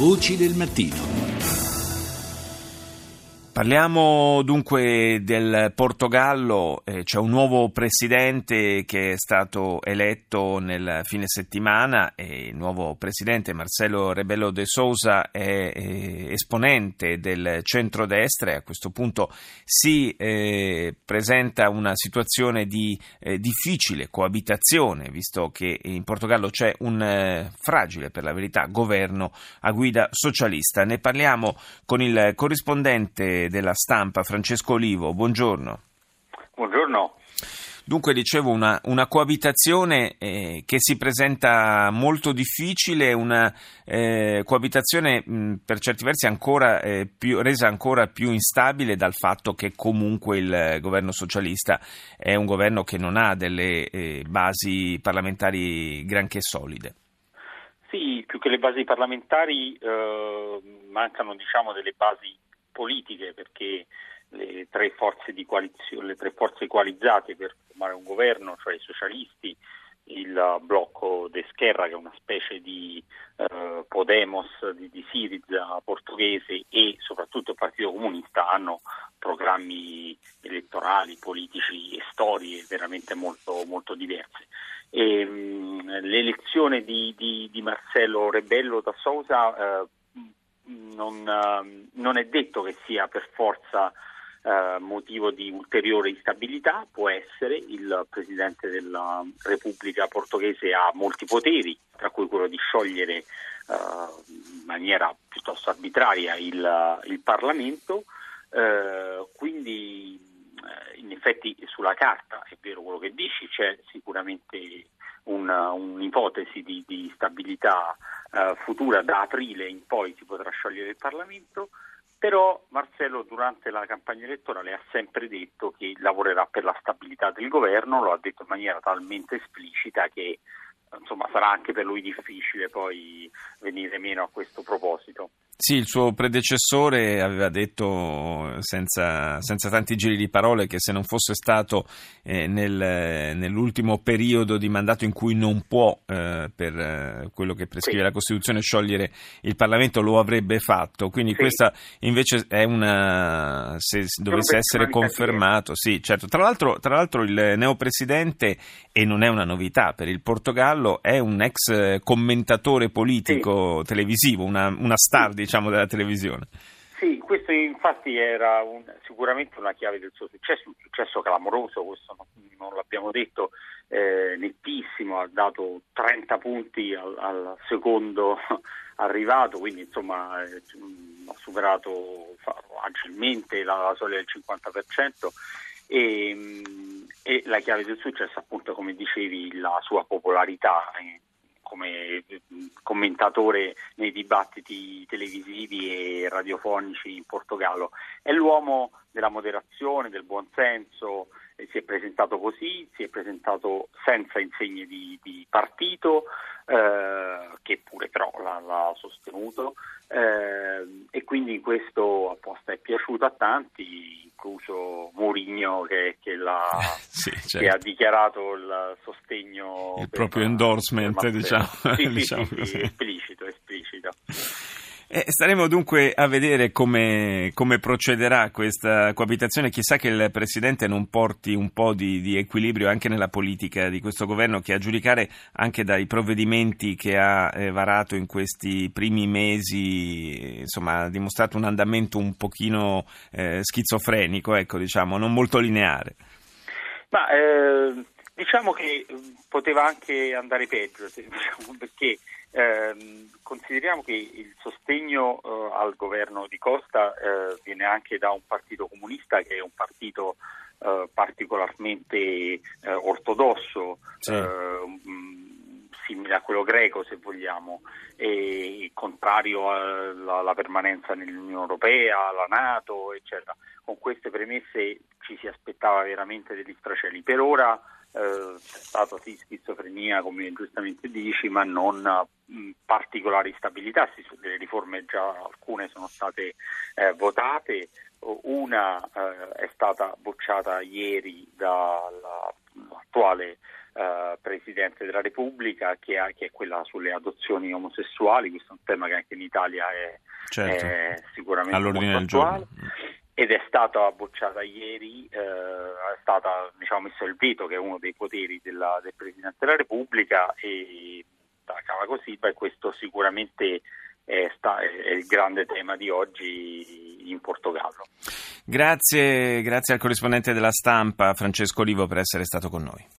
Voci del mattino. Parliamo dunque del Portogallo, eh, c'è un nuovo presidente che è stato eletto nel fine settimana e il nuovo presidente Marcelo Rebello de Sousa è eh, esponente del centrodestra e a questo punto si eh, presenta una situazione di eh, difficile coabitazione visto che in Portogallo c'è un eh, fragile per la verità governo a guida socialista. Ne parliamo con il corrispondente della stampa, Francesco Olivo. Buongiorno. Buongiorno. Dunque, dicevo, una, una coabitazione eh, che si presenta molto difficile, una eh, coabitazione mh, per certi versi ancora, eh, più, resa ancora più instabile dal fatto che comunque il governo socialista è un governo che non ha delle eh, basi parlamentari granché solide. Sì, più che le basi parlamentari eh, mancano diciamo, delle basi politiche perché le tre forze le tre forze coalizzate per formare un governo, cioè i socialisti, il blocco de Scherra che è una specie di eh, Podemos di, di Siriza portoghese e soprattutto il Partito Comunista hanno programmi elettorali, politici e storie veramente molto, molto diverse. E, mh, l'elezione di, di, di, Marcello Rebello da Sousa eh, non, ehm, non, è detto che sia per forza eh, motivo di ulteriore instabilità, può essere, il Presidente della Repubblica portoghese ha molti poteri, tra cui quello di sciogliere eh, in maniera piuttosto arbitraria il, il Parlamento, eh, quindi eh, in effetti sulla carta è vero quello che dici, c'è sicuramente una, un'ipotesi di, di stabilità uh, futura da aprile in poi si potrà sciogliere il Parlamento, però Marcello durante la campagna elettorale ha sempre detto che lavorerà per la stabilità del governo, lo ha detto in maniera talmente esplicita che insomma, sarà anche per lui difficile poi venire meno a questo proposito. Sì, il suo predecessore aveva detto senza, senza, tanti giri di parole che se non fosse stato eh, nel, nell'ultimo periodo di mandato in cui non può, eh, per eh, quello che prescrive sì. la Costituzione, sciogliere il Parlamento, lo avrebbe fatto. Quindi sì. questa invece è una, se dovesse essere confermato, sì, certo. Tra l'altro, tra l'altro il neopresidente, e non è una novità per il Portogallo, è un ex commentatore politico sì. televisivo, una, una star, diciamo diciamo, della televisione. Sì, questo infatti era un, sicuramente una chiave del suo successo, un successo clamoroso, questo non, non l'abbiamo detto, eh, nettissimo, ha dato 30 punti al, al secondo arrivato, quindi insomma eh, ha superato agilmente la, la soglia del 50% e, e la chiave del successo appunto come dicevi la sua popolarità. Eh, come commentatore nei dibattiti televisivi e radiofonici in Portogallo. È l'uomo della moderazione, del buonsenso, si è presentato così, si è presentato senza insegne di, di partito, eh, che pure però l'ha, l'ha sostenuto, eh, e quindi questo apposta è piaciuto a tanti, incluso Mourinho che, che, sì, certo. che ha dichiarato il sostegno. Il proprio endorsement, diciamo. Sì, diciamo sì. Eh, staremo dunque a vedere come, come, procederà questa coabitazione. Chissà che il Presidente non porti un po' di, di, equilibrio anche nella politica di questo governo, che a giudicare anche dai provvedimenti che ha eh, varato in questi primi mesi, insomma, ha dimostrato un andamento un pochino eh, schizofrenico, ecco, diciamo, non molto lineare. Ma, eh, diciamo che poteva anche andare peggio, diciamo, perché eh, consideriamo che il sostegno eh, al governo di Costa eh, viene anche da un partito comunista che è un partito eh, particolarmente eh, ortodosso, sì. Eh, simile a quello greco se vogliamo, e contrario alla, alla permanenza nell'Unione Europea, alla Nato, eccetera. Con queste premesse ci si aspettava veramente degli stracelli. Per ora eh, c'è stata sì schizofrenia come giustamente dici ma non mh, particolari stabilità delle riforme già alcune sono state eh, votate una eh, è stata bocciata ieri dall'attuale Uh, Presidente della Repubblica, che, ha, che, è quella sulle adozioni omosessuali, questo è un tema che anche in Italia è, certo. è sicuramente all'ordine del giorno. Ed è stata bocciata ieri, uh, è stato diciamo, messo il veto, che è uno dei poteri della, del Presidente della Repubblica, e cava così, beh, questo sicuramente è, sta, è il grande tema di oggi in Portogallo. Grazie, grazie al corrispondente della stampa Francesco Olivo per essere stato con noi.